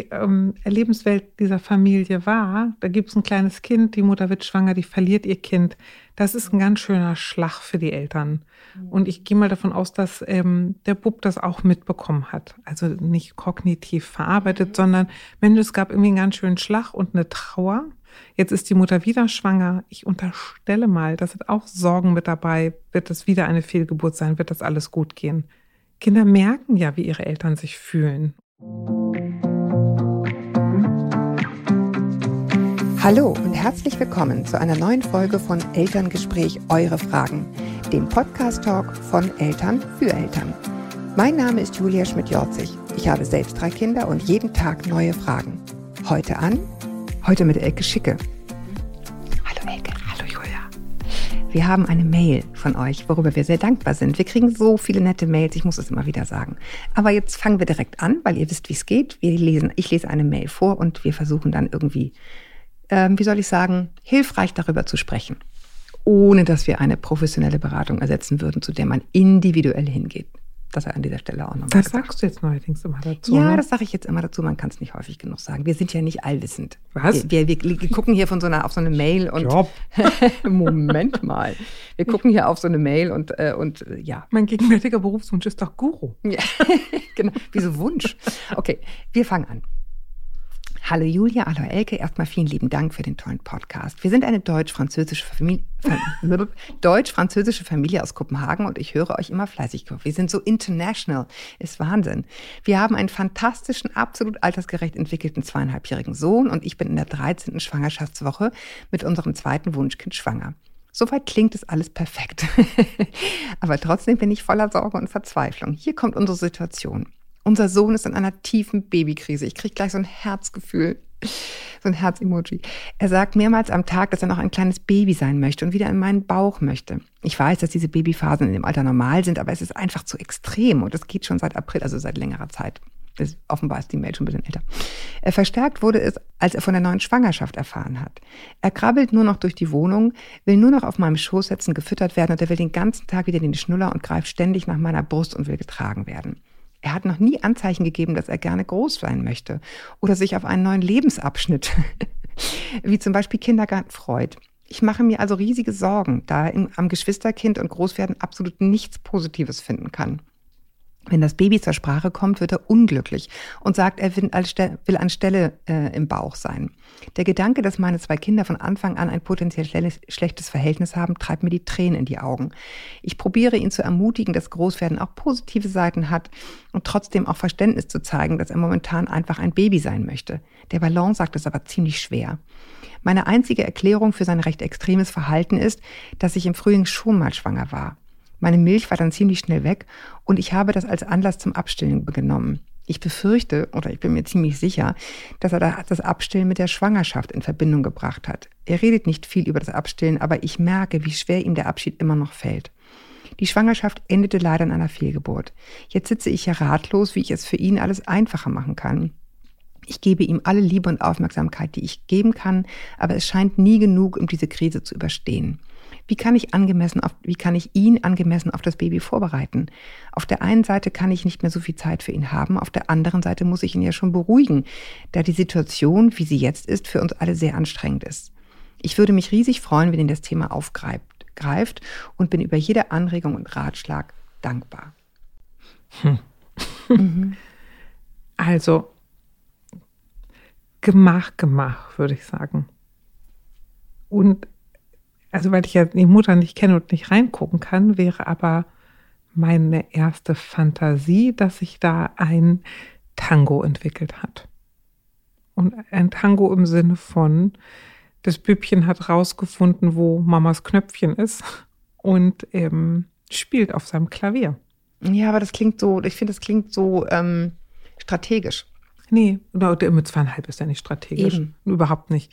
ähm, Lebenswelt dieser Familie war. Da gibt es ein kleines Kind, die Mutter wird schwanger, die verliert ihr Kind. Das ist ein ganz schöner Schlag für die Eltern. Und ich gehe mal davon aus, dass ähm, der Bub das auch mitbekommen hat. Also nicht kognitiv verarbeitet, mhm. sondern Mensch, es gab irgendwie einen ganz schönen Schlag und eine Trauer. Jetzt ist die Mutter wieder schwanger. Ich unterstelle mal, da sind auch Sorgen mit dabei. Wird es wieder eine Fehlgeburt sein? Wird das alles gut gehen? Kinder merken ja, wie ihre Eltern sich fühlen. Hallo und herzlich willkommen zu einer neuen Folge von Elterngespräch Eure Fragen, dem Podcast-Talk von Eltern für Eltern. Mein Name ist Julia Schmidt-Jorzig. Ich habe selbst drei Kinder und jeden Tag neue Fragen. Heute an, heute mit Elke Schicke. Hallo Elke. Hallo Julia. Wir haben eine Mail von euch, worüber wir sehr dankbar sind. Wir kriegen so viele nette Mails, ich muss es immer wieder sagen. Aber jetzt fangen wir direkt an, weil ihr wisst, wie es geht. Wir lesen, ich lese eine Mail vor und wir versuchen dann irgendwie ähm, wie soll ich sagen, hilfreich darüber zu sprechen, ohne dass wir eine professionelle Beratung ersetzen würden, zu der man individuell hingeht. Das an dieser Stelle auch nochmal. Das gesagt. sagst du jetzt neuerdings immer dazu. Ja, ne? das sage ich jetzt immer dazu. Man kann es nicht häufig genug sagen. Wir sind ja nicht allwissend. Was? Wir, wir, wir gucken hier von so einer, auf so eine Mail und. Job. Moment mal. Wir gucken hier auf so eine Mail und, äh, und äh, ja. Mein gegenwärtiger Berufswunsch ist doch Guru. Genau. Wieso Wunsch? Okay, wir fangen an. Hallo Julia, hallo Elke. Erstmal vielen lieben Dank für den tollen Podcast. Wir sind eine deutsch-französische Familie, deutsch-französische Familie aus Kopenhagen und ich höre euch immer fleißig. Wir sind so international. Ist Wahnsinn. Wir haben einen fantastischen, absolut altersgerecht entwickelten zweieinhalbjährigen Sohn und ich bin in der 13. Schwangerschaftswoche mit unserem zweiten Wunschkind schwanger. Soweit klingt es alles perfekt. Aber trotzdem bin ich voller Sorge und Verzweiflung. Hier kommt unsere Situation. Unser Sohn ist in einer tiefen Babykrise. Ich kriege gleich so ein Herzgefühl, so ein Herz-Emoji. Er sagt mehrmals am Tag, dass er noch ein kleines Baby sein möchte und wieder in meinen Bauch möchte. Ich weiß, dass diese Babyphasen in dem Alter normal sind, aber es ist einfach zu extrem und es geht schon seit April, also seit längerer Zeit. Das, offenbar ist die Mail schon ein bisschen älter. Er verstärkt wurde es, als er von der neuen Schwangerschaft erfahren hat. Er krabbelt nur noch durch die Wohnung, will nur noch auf meinem Schoß setzen, gefüttert werden und er will den ganzen Tag wieder den Schnuller und greift ständig nach meiner Brust und will getragen werden. Er hat noch nie Anzeichen gegeben, dass er gerne groß sein möchte oder sich auf einen neuen Lebensabschnitt, wie zum Beispiel Kindergarten, freut. Ich mache mir also riesige Sorgen, da er am Geschwisterkind und Großwerden absolut nichts Positives finden kann. Wenn das Baby zur Sprache kommt, wird er unglücklich und sagt, er will anstelle äh, im Bauch sein. Der Gedanke, dass meine zwei Kinder von Anfang an ein potenziell schlechtes Verhältnis haben, treibt mir die Tränen in die Augen. Ich probiere ihn zu ermutigen, dass Großwerden auch positive Seiten hat und trotzdem auch Verständnis zu zeigen, dass er momentan einfach ein Baby sein möchte. Der Ballon sagt es aber ziemlich schwer. Meine einzige Erklärung für sein recht extremes Verhalten ist, dass ich im Frühling schon mal schwanger war. Meine Milch war dann ziemlich schnell weg und ich habe das als Anlass zum Abstillen genommen. Ich befürchte, oder ich bin mir ziemlich sicher, dass er das Abstillen mit der Schwangerschaft in Verbindung gebracht hat. Er redet nicht viel über das Abstillen, aber ich merke, wie schwer ihm der Abschied immer noch fällt. Die Schwangerschaft endete leider in einer Fehlgeburt. Jetzt sitze ich hier ratlos, wie ich es für ihn alles einfacher machen kann. Ich gebe ihm alle Liebe und Aufmerksamkeit, die ich geben kann, aber es scheint nie genug, um diese Krise zu überstehen. Wie kann ich angemessen auf, wie kann ich ihn angemessen auf das Baby vorbereiten? Auf der einen Seite kann ich nicht mehr so viel Zeit für ihn haben, auf der anderen Seite muss ich ihn ja schon beruhigen, da die Situation, wie sie jetzt ist, für uns alle sehr anstrengend ist. Ich würde mich riesig freuen, wenn ihn das Thema aufgreift greift und bin über jede Anregung und Ratschlag dankbar. Hm. mhm. Also, Gemach, Gemach, würde ich sagen. Und also weil ich ja die Mutter nicht kenne und nicht reingucken kann, wäre aber meine erste Fantasie, dass sich da ein Tango entwickelt hat. Und ein Tango im Sinne von, das Bübchen hat rausgefunden, wo Mamas Knöpfchen ist und ähm, spielt auf seinem Klavier. Ja, aber das klingt so, ich finde, das klingt so ähm, strategisch. Nee, mit zweieinhalb ist ja nicht strategisch. Eben. Überhaupt nicht.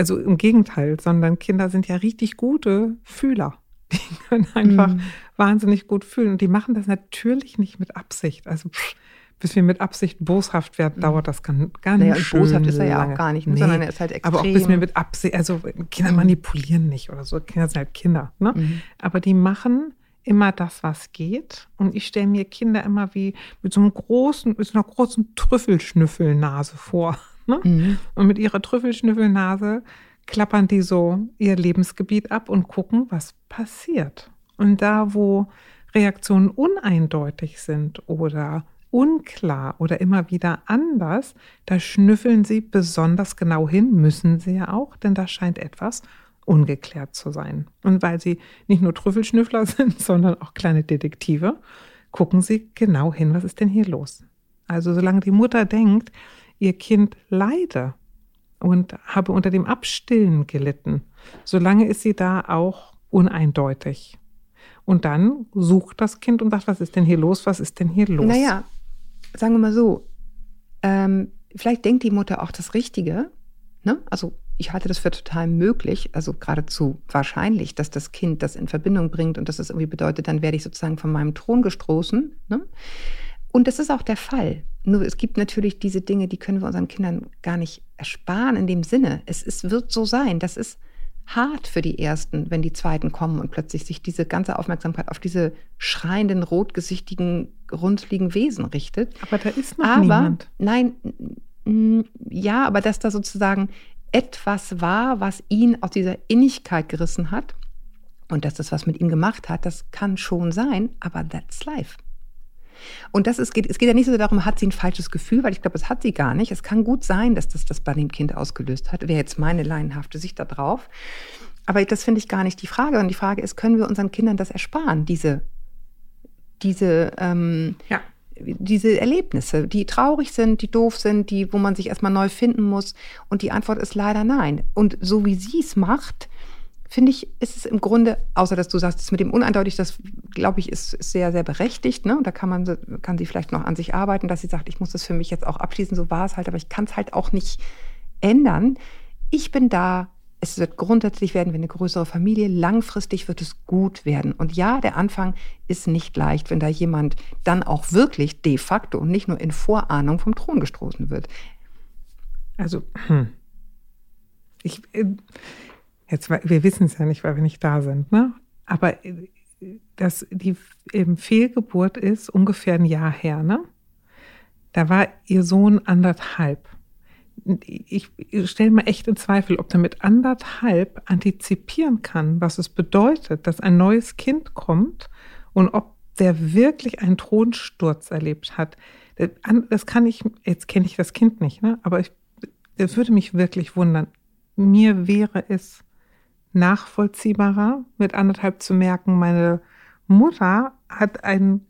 Also im Gegenteil, sondern Kinder sind ja richtig gute Fühler. Die können einfach mm. wahnsinnig gut fühlen. Und die machen das natürlich nicht mit Absicht. Also pff, bis wir mit Absicht boshaft werden, mhm. dauert das ganz, ganz naja, schön boshaft ist er ja auch gar nicht, ne, nee, sondern er ist halt extrem. Aber auch bis wir mit Absicht, also Kinder mhm. manipulieren nicht oder so. Kinder sind halt Kinder. Ne? Mhm. Aber die machen immer das, was geht. Und ich stelle mir Kinder immer wie mit so einem großen, mit so einer großen Trüffelschnüffelnase vor. Ne? Mhm. Und mit ihrer Trüffelschnüffelnase klappern die so ihr Lebensgebiet ab und gucken, was passiert. Und da, wo Reaktionen uneindeutig sind oder unklar oder immer wieder anders, da schnüffeln sie besonders genau hin, müssen sie ja auch, denn da scheint etwas ungeklärt zu sein. Und weil sie nicht nur Trüffelschnüffler sind, sondern auch kleine Detektive, gucken sie genau hin, was ist denn hier los. Also solange die Mutter denkt, ihr Kind leide und habe unter dem Abstillen gelitten, solange ist sie da auch uneindeutig. Und dann sucht das Kind und sagt, was ist denn hier los, was ist denn hier los? Naja, sagen wir mal so, ähm, vielleicht denkt die Mutter auch das Richtige. Ne? Also ich halte das für total möglich, also geradezu wahrscheinlich, dass das Kind das in Verbindung bringt und dass das irgendwie bedeutet, dann werde ich sozusagen von meinem Thron gestoßen. Ne? Und das ist auch der Fall. Nur es gibt natürlich diese Dinge, die können wir unseren Kindern gar nicht ersparen in dem Sinne. Es ist, wird so sein. Das ist hart für die Ersten, wenn die Zweiten kommen und plötzlich sich diese ganze Aufmerksamkeit auf diese schreienden, rotgesichtigen, runzligen Wesen richtet. Aber da ist noch aber, niemand. Nein, ja, aber dass da sozusagen etwas war, was ihn aus dieser Innigkeit gerissen hat und dass das was mit ihm gemacht hat, das kann schon sein, aber that's life. Und das ist, es geht ja nicht so darum, hat sie ein falsches Gefühl, weil ich glaube, das hat sie gar nicht. Es kann gut sein, dass das das bei dem Kind ausgelöst hat. Wäre jetzt meine laienhafte Sicht da drauf. Aber das finde ich gar nicht die Frage. Und die Frage ist, können wir unseren Kindern das ersparen, diese, diese ähm, ja diese Erlebnisse, die traurig sind, die doof sind, die, wo man sich erstmal neu finden muss. Und die Antwort ist leider nein. Und so wie sie es macht, finde ich, ist es im Grunde, außer dass du sagst, es mit dem uneindeutig, das glaube ich, ist, sehr, sehr berechtigt. Ne? Und da kann man, kann sie vielleicht noch an sich arbeiten, dass sie sagt, ich muss das für mich jetzt auch abschließen, so war es halt, aber ich kann es halt auch nicht ändern. Ich bin da, es wird grundsätzlich werden wir eine größere Familie. Langfristig wird es gut werden. Und ja, der Anfang ist nicht leicht, wenn da jemand dann auch wirklich de facto und nicht nur in Vorahnung vom Thron gestoßen wird. Also, hm. ich, äh, jetzt, wir wissen es ja nicht, weil wir nicht da sind, ne? Aber äh, dass die ähm, Fehlgeburt ist ungefähr ein Jahr her, ne? Da war ihr Sohn anderthalb ich, stelle mir echt in Zweifel, ob der mit anderthalb antizipieren kann, was es bedeutet, dass ein neues Kind kommt und ob der wirklich einen Thronsturz erlebt hat. Das kann ich, jetzt kenne ich das Kind nicht, ne? aber ich, das würde mich wirklich wundern. Mir wäre es nachvollziehbarer, mit anderthalb zu merken, meine Mutter hat ein,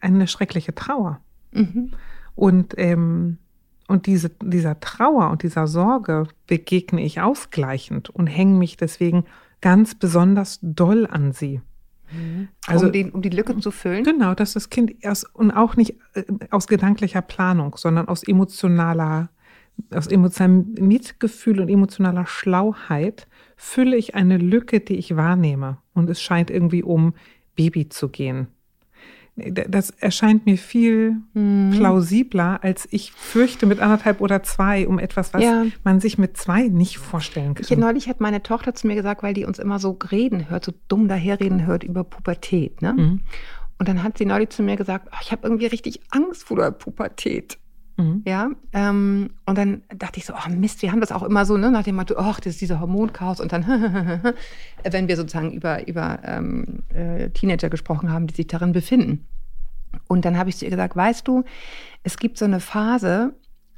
eine schreckliche Trauer. Mhm. Und ähm, und diese, dieser Trauer und dieser Sorge begegne ich ausgleichend und hänge mich deswegen ganz besonders doll an sie. Mhm. Also, um, den, um die Lücke zu füllen? Genau, dass das Kind aus, und auch nicht äh, aus gedanklicher Planung, sondern aus emotionaler, aus emotionalem Mitgefühl und emotionaler Schlauheit fülle ich eine Lücke, die ich wahrnehme. Und es scheint irgendwie um Baby zu gehen das erscheint mir viel mhm. plausibler, als ich fürchte mit anderthalb oder zwei, um etwas, was ja. man sich mit zwei nicht vorstellen kann. Ich, neulich hat meine Tochter zu mir gesagt, weil die uns immer so reden hört, so dumm daherreden hört über Pubertät. Ne? Mhm. Und dann hat sie neulich zu mir gesagt, oh, ich habe irgendwie richtig Angst vor der Pubertät. Mhm. Ja, ähm, und dann dachte ich so, oh Mist, wir haben das auch immer so, ne, nach dem Motto, ach, das ist dieser Hormonchaos. Und dann, wenn wir sozusagen über, über ähm, äh, Teenager gesprochen haben, die sich darin befinden. Und dann habe ich zu ihr gesagt, weißt du, es gibt so eine Phase,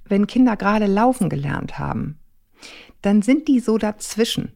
wenn Kinder gerade laufen gelernt haben, dann sind die so dazwischen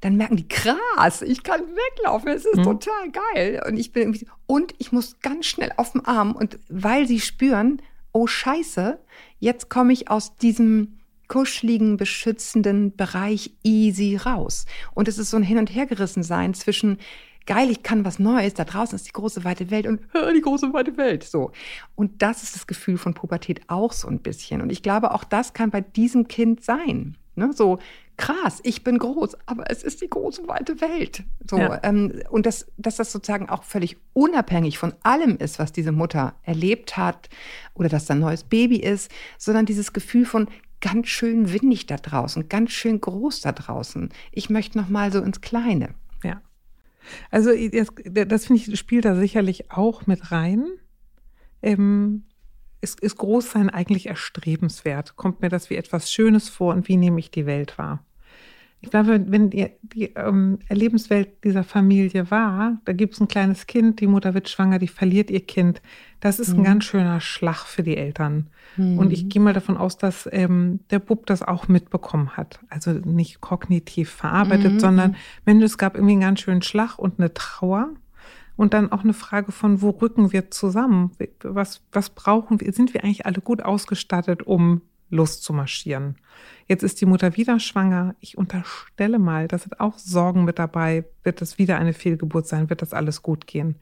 dann merken die, krass, ich kann weglaufen, es ist mhm. total geil. Und ich bin irgendwie, und ich muss ganz schnell auf dem Arm. Und weil sie spüren, oh scheiße, jetzt komme ich aus diesem kuscheligen, beschützenden Bereich easy raus. Und es ist so ein Hin- und Hergerissen sein zwischen, geil, ich kann was Neues, da draußen ist die große weite Welt und die große weite Welt. So. Und das ist das Gefühl von Pubertät auch so ein bisschen. Und ich glaube, auch das kann bei diesem Kind sein. Ne? So, krass, ich bin groß, aber es ist die große weite Welt. So, ja. ähm, und das, dass das sozusagen auch völlig unabhängig von allem ist, was diese Mutter erlebt hat oder dass da ein neues Baby ist, sondern dieses Gefühl von ganz schön windig da draußen, ganz schön groß da draußen. Ich möchte noch mal so ins Kleine. Ja. Also das, das finde ich, spielt da sicherlich auch mit rein. Ähm, ist, ist Großsein eigentlich erstrebenswert? Kommt mir das wie etwas Schönes vor und wie nehme ich die Welt wahr? Ich glaube, wenn die, die ähm, Erlebenswelt dieser Familie war, da gibt es ein kleines Kind, die Mutter wird schwanger, die verliert ihr Kind. Das ist mhm. ein ganz schöner Schlag für die Eltern. Mhm. Und ich gehe mal davon aus, dass ähm, der Bub das auch mitbekommen hat. Also nicht kognitiv verarbeitet, mhm. sondern wenn es gab irgendwie einen ganz schönen Schlag und eine Trauer. Und dann auch eine Frage von, wo rücken wir zusammen? Was, was brauchen wir? Sind wir eigentlich alle gut ausgestattet, um loszumarschieren? Jetzt ist die Mutter wieder schwanger. Ich unterstelle mal, da sind auch Sorgen mit dabei. Wird es wieder eine Fehlgeburt sein? Wird das alles gut gehen?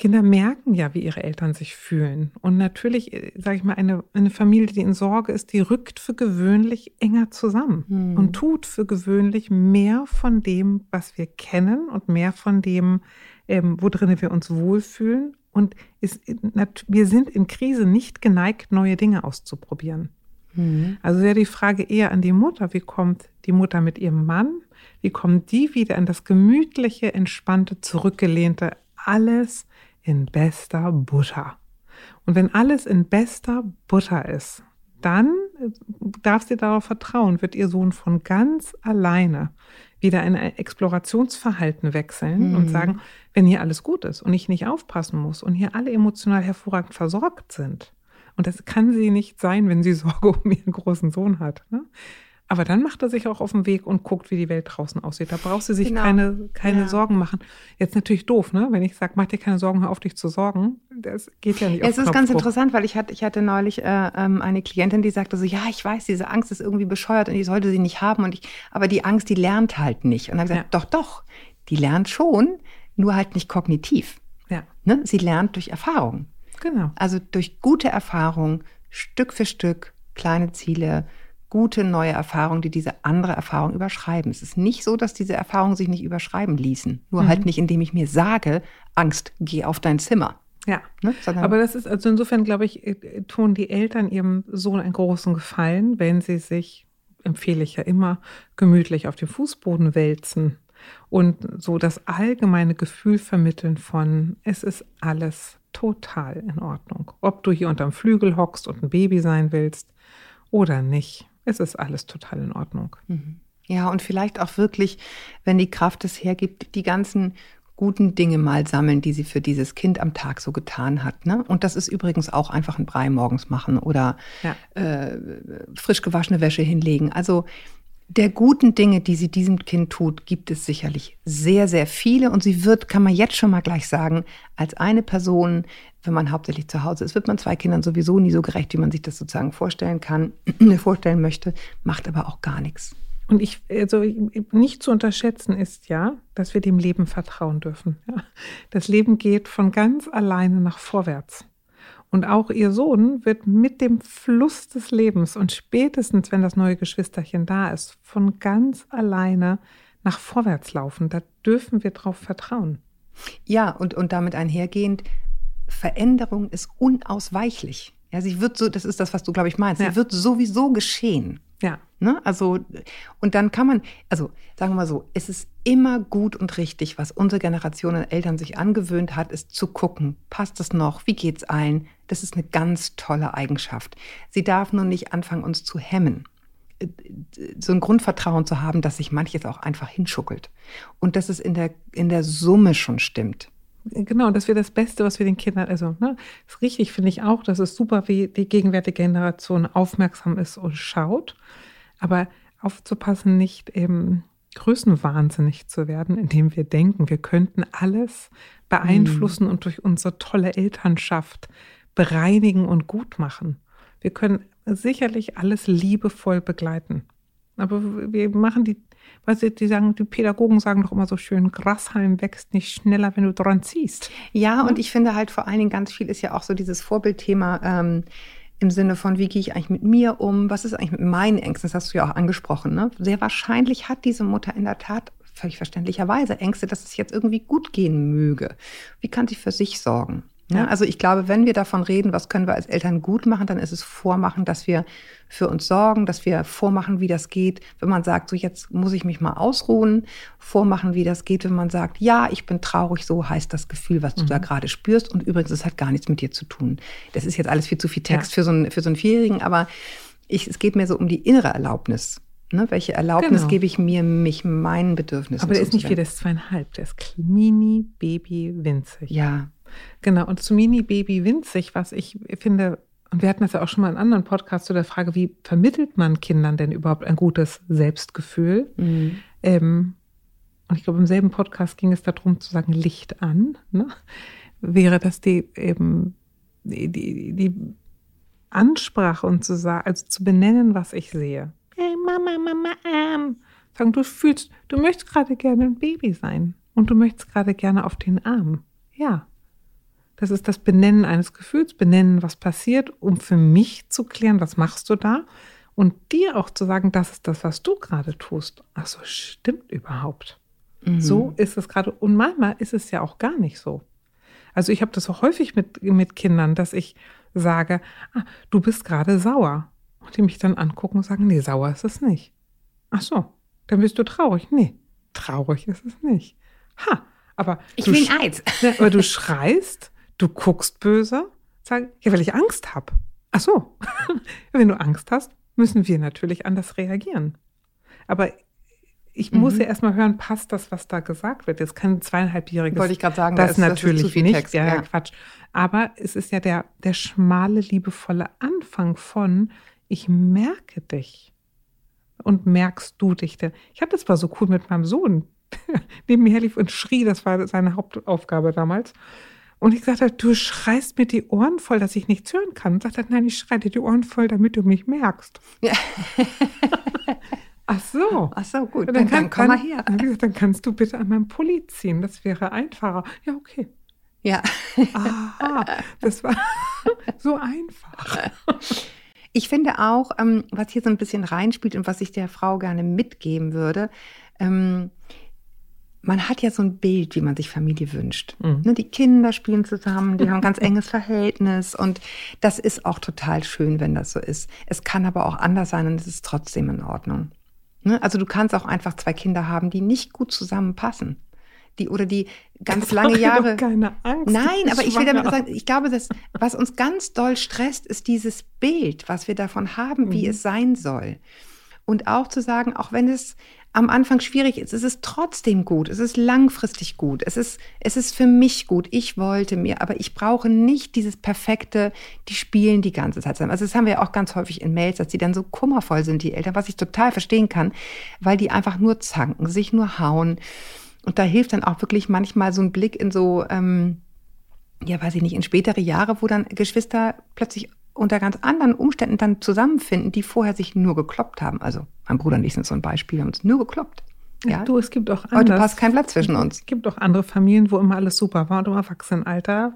Kinder merken ja, wie ihre Eltern sich fühlen. Und natürlich, äh, sage ich mal, eine, eine Familie, die in Sorge ist, die rückt für gewöhnlich enger zusammen hm. und tut für gewöhnlich mehr von dem, was wir kennen und mehr von dem, ähm, wo drinnen wir uns wohlfühlen. Und ist, wir sind in Krise nicht geneigt, neue Dinge auszuprobieren. Mhm. Also wäre die Frage eher an die Mutter, wie kommt die Mutter mit ihrem Mann, wie kommen die wieder in das gemütliche, entspannte, zurückgelehnte, alles in bester Butter. Und wenn alles in bester Butter ist, dann darf sie darauf vertrauen, wird ihr Sohn von ganz alleine wieder in ein Explorationsverhalten wechseln mhm. und sagen, wenn hier alles gut ist und ich nicht aufpassen muss und hier alle emotional hervorragend versorgt sind, und das kann sie nicht sein, wenn sie Sorge um ihren großen Sohn hat. Ne? Aber dann macht er sich auch auf den Weg und guckt, wie die Welt draußen aussieht. Da braucht sie sich genau. keine, keine ja. Sorgen machen. Jetzt natürlich doof, ne? Wenn ich sage, mach dir keine Sorgen, hör auf dich zu sorgen. Das geht ja nicht. Es ist ganz interessant, weil ich hatte, ich hatte neulich äh, ähm, eine Klientin, die sagte so, ja, ich weiß, diese Angst ist irgendwie bescheuert und ich sollte sie nicht haben. Und ich, aber die Angst, die lernt halt nicht. Und dann habe ich gesagt, ja. doch, doch, die lernt schon, nur halt nicht kognitiv. Ja. Ne? Sie lernt durch Erfahrung. Genau. Also durch gute Erfahrung, Stück für Stück, kleine Ziele, gute neue Erfahrungen, die diese andere Erfahrung überschreiben. Es ist nicht so, dass diese Erfahrungen sich nicht überschreiben ließen. Nur halt mhm. halt nicht, indem ich mir sage, Angst, geh auf dein Zimmer. Ja, ne? aber das ist, also insofern glaube ich, äh, tun die Eltern ihrem Sohn einen großen Gefallen, wenn sie sich, empfehle ich ja immer, gemütlich auf dem Fußboden wälzen und so das allgemeine Gefühl vermitteln von, es ist alles total in Ordnung. Ob du hier unterm Flügel hockst und ein Baby sein willst oder nicht es ist alles total in Ordnung. Mhm. Ja, und vielleicht auch wirklich, wenn die Kraft es hergibt, die ganzen guten Dinge mal sammeln, die sie für dieses Kind am Tag so getan hat. Ne? Und das ist übrigens auch einfach ein Brei morgens machen oder ja. äh, frisch gewaschene Wäsche hinlegen. Also der guten Dinge, die sie diesem Kind tut, gibt es sicherlich sehr, sehr viele. Und sie wird, kann man jetzt schon mal gleich sagen, als eine Person, wenn man hauptsächlich zu Hause ist, wird man zwei Kindern sowieso nie so gerecht, wie man sich das sozusagen vorstellen kann, vorstellen möchte, macht aber auch gar nichts. Und ich, also nicht zu unterschätzen ist ja, dass wir dem Leben vertrauen dürfen. Ja. Das Leben geht von ganz alleine nach vorwärts. Und auch ihr Sohn wird mit dem Fluss des Lebens und spätestens, wenn das neue Geschwisterchen da ist, von ganz alleine nach vorwärts laufen. Da dürfen wir drauf vertrauen. Ja, und, und damit einhergehend, Veränderung ist unausweichlich. Ja, sie wird so, das ist das, was du, glaube ich, meinst. Ja. Sie wird sowieso geschehen. Ja. Ne? Also, und dann kann man, also sagen wir mal so, es ist immer gut und richtig, was unsere Generation an Eltern sich angewöhnt hat, ist zu gucken, passt es noch, wie geht's allen? Das ist eine ganz tolle Eigenschaft. Sie darf nur nicht anfangen, uns zu hemmen. So ein Grundvertrauen zu haben, dass sich manches auch einfach hinschuckelt. Und dass es in der, in der Summe schon stimmt. Genau, das wäre das Beste, was wir den Kindern, also, ne, ist richtig, finde ich auch, das ist super, wie die gegenwärtige Generation aufmerksam ist und schaut. Aber aufzupassen, nicht eben größenwahnsinnig zu werden, indem wir denken, wir könnten alles beeinflussen mhm. und durch unsere tolle Elternschaft bereinigen und gut machen. Wir können sicherlich alles liebevoll begleiten. Aber wir machen die, weil sie, die sagen, die Pädagogen sagen doch immer so schön, Grashalm wächst nicht schneller, wenn du dran ziehst. Ja, und ich finde halt vor allen Dingen ganz viel ist ja auch so dieses Vorbildthema, ähm, im Sinne von, wie gehe ich eigentlich mit mir um? Was ist eigentlich mit meinen Ängsten? Das hast du ja auch angesprochen. Ne? Sehr wahrscheinlich hat diese Mutter in der Tat völlig verständlicherweise Ängste, dass es jetzt irgendwie gut gehen möge. Wie kann sie für sich sorgen? Ja, also ich glaube, wenn wir davon reden, was können wir als Eltern gut machen, dann ist es vormachen, dass wir für uns sorgen, dass wir vormachen, wie das geht, wenn man sagt, so jetzt muss ich mich mal ausruhen, vormachen, wie das geht, wenn man sagt, ja, ich bin traurig, so heißt das Gefühl, was du mhm. da gerade spürst. Und übrigens, es hat gar nichts mit dir zu tun. Das ist jetzt alles viel zu viel Text ja. für, so einen, für so einen Vierjährigen, aber ich, es geht mir so um die innere Erlaubnis. Ne? Welche Erlaubnis genau. gebe ich mir, mich meinen Bedürfnissen Aber der ist nicht wie das zweieinhalb, der ist mini, baby, winzig. Ja. Genau, und zu mini, baby, winzig, was ich finde, und wir hatten das ja auch schon mal in anderen Podcasts zu der Frage, wie vermittelt man Kindern denn überhaupt ein gutes Selbstgefühl? Mhm. Ähm, und ich glaube, im selben Podcast ging es darum zu sagen, Licht an. Ne? Wäre das die eben die, die, die Ansprache und zu sagen, also zu benennen, was ich sehe. Hey Mama, Mama, ähm. Sagen, du fühlst, du möchtest gerade gerne ein Baby sein und du möchtest gerade gerne auf den Arm. Ja. Das ist das Benennen eines Gefühls, benennen, was passiert, um für mich zu klären, was machst du da und dir auch zu sagen, das ist das, was du gerade tust. Ach so, stimmt überhaupt. Mhm. So ist es gerade. Und manchmal ist es ja auch gar nicht so. Also ich habe das auch häufig mit, mit Kindern, dass ich sage, ah, du bist gerade sauer. Und die mich dann angucken und sagen, nee, sauer ist es nicht. Ach so, dann bist du traurig. Nee, traurig ist es nicht. Ha, aber ich ein Eis. Aber du schreist, du guckst böse, sag, ja, weil ich Angst habe. Ach so, wenn du Angst hast, müssen wir natürlich anders reagieren. Aber ich muss mhm. ja erstmal hören, passt das, was da gesagt wird? Jetzt kein zweieinhalbjähriges. Wollte ich gerade sagen, das, das natürlich das nicht. Text, ja, ja, Quatsch. Aber es ist ja der, der schmale, liebevolle Anfang von, ich merke dich. Und merkst du dich denn? Ich hatte das war so cool mit meinem Sohn. Neben mir lief und schrie, das war seine Hauptaufgabe damals. Und ich sagte, du schreist mir die Ohren voll, dass ich nichts hören kann. Und sagte, nein, ich schreie dir die Ohren voll, damit du mich merkst. Ja. Ach so. Ach so, gut. Dann, dann, kann, dann komm mal her. Dann, dann kannst du bitte an meinem Pulli ziehen. Das wäre einfacher. Ja, okay. Ja. Aha, das war so einfach. Ich finde auch, ähm, was hier so ein bisschen reinspielt und was ich der Frau gerne mitgeben würde, ähm, man hat ja so ein Bild, wie man sich Familie wünscht. Mhm. Ne, die Kinder spielen zusammen, die haben ein ganz enges Verhältnis und das ist auch total schön, wenn das so ist. Es kann aber auch anders sein und es ist trotzdem in Ordnung. Ne? Also du kannst auch einfach zwei Kinder haben, die nicht gut zusammenpassen. Die, oder die ganz das lange Jahre. Keine Angst. Nein, aber ich will damit sagen, ich glaube, dass, was uns ganz doll stresst, ist dieses Bild, was wir davon haben, wie mhm. es sein soll. Und auch zu sagen, auch wenn es am Anfang schwierig ist, es ist trotzdem gut, es ist langfristig gut, es ist, es ist für mich gut, ich wollte mir, aber ich brauche nicht dieses perfekte, die spielen die ganze Zeit zusammen. Also das haben wir ja auch ganz häufig in Mails, dass die dann so kummervoll sind, die Eltern, was ich total verstehen kann, weil die einfach nur zanken, sich nur hauen. Und da hilft dann auch wirklich manchmal so ein Blick in so, ähm, ja, weiß ich nicht, in spätere Jahre, wo dann Geschwister plötzlich unter ganz anderen Umständen dann zusammenfinden, die vorher sich nur gekloppt haben. Also mein Bruder und ich sind so ein Beispiel, wir haben uns nur gekloppt. Ja, du, es gibt auch anders. Heute passt kein Platz zwischen uns. Es gibt auch andere Familien, wo immer alles super war und im Erwachsenenalter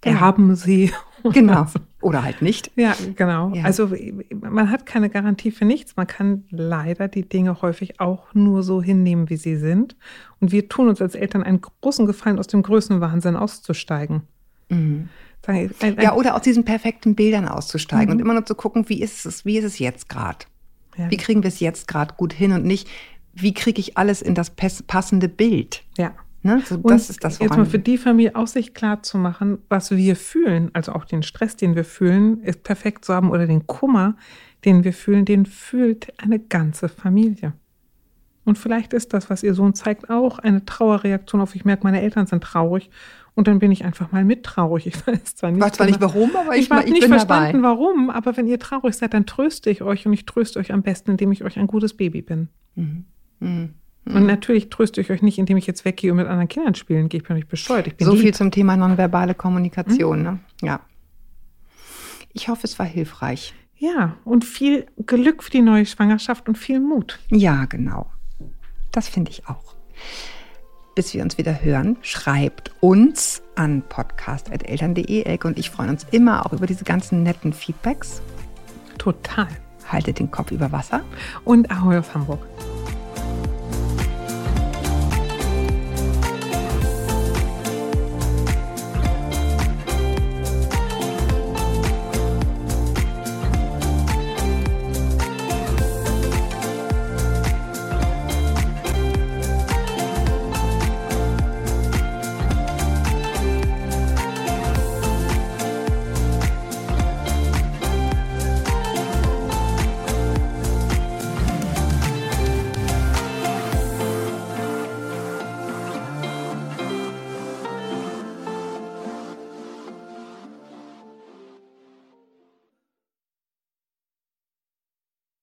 genau. haben sie. Genau. Oder halt nicht. Ja, genau. Ja. Also man hat keine Garantie für nichts. Man kann leider die Dinge häufig auch nur so hinnehmen, wie sie sind. Und wir tun uns als Eltern einen großen Gefallen, aus dem Größenwahnsinn auszusteigen. Mhm. Ein, ein, ja, oder aus diesen perfekten Bildern auszusteigen mhm. und immer nur zu gucken, wie ist es, wie ist es jetzt gerade? Ja. Wie kriegen wir es jetzt gerade gut hin und nicht, wie kriege ich alles in das passende Bild? Ja. Ne? So, das ist das, jetzt mal für die Familie auch sich klar zu machen, was wir fühlen, also auch den Stress, den wir fühlen, ist perfekt zu haben oder den Kummer, den wir fühlen, den fühlt eine ganze Familie. Und vielleicht ist das, was ihr Sohn zeigt, auch eine Trauerreaktion auf, ich merke, meine Eltern sind traurig und dann bin ich einfach mal mit traurig. Ich weiß zwar nicht, weiß zwar nicht warum, aber ich, ich habe nicht verstanden, dabei. warum. Aber wenn ihr traurig seid, dann tröste ich euch und ich tröste euch am besten, indem ich euch ein gutes Baby bin. Mhm. Mhm. Und natürlich tröste ich euch nicht, indem ich jetzt weggehe und mit anderen Kindern spielen gehe. Ich bin nicht bescheuert. Ich bin so lieb. viel zum Thema nonverbale Kommunikation. Mhm. Ne? Ja. Ich hoffe, es war hilfreich. Ja, und viel Glück für die neue Schwangerschaft und viel Mut. Ja, genau. Das finde ich auch bis wir uns wieder hören, schreibt uns an podcast.eltern.de. Elke und ich freuen uns immer auch über diese ganzen netten Feedbacks. Total. Haltet den Kopf über Wasser. Und Ahoi aus Hamburg.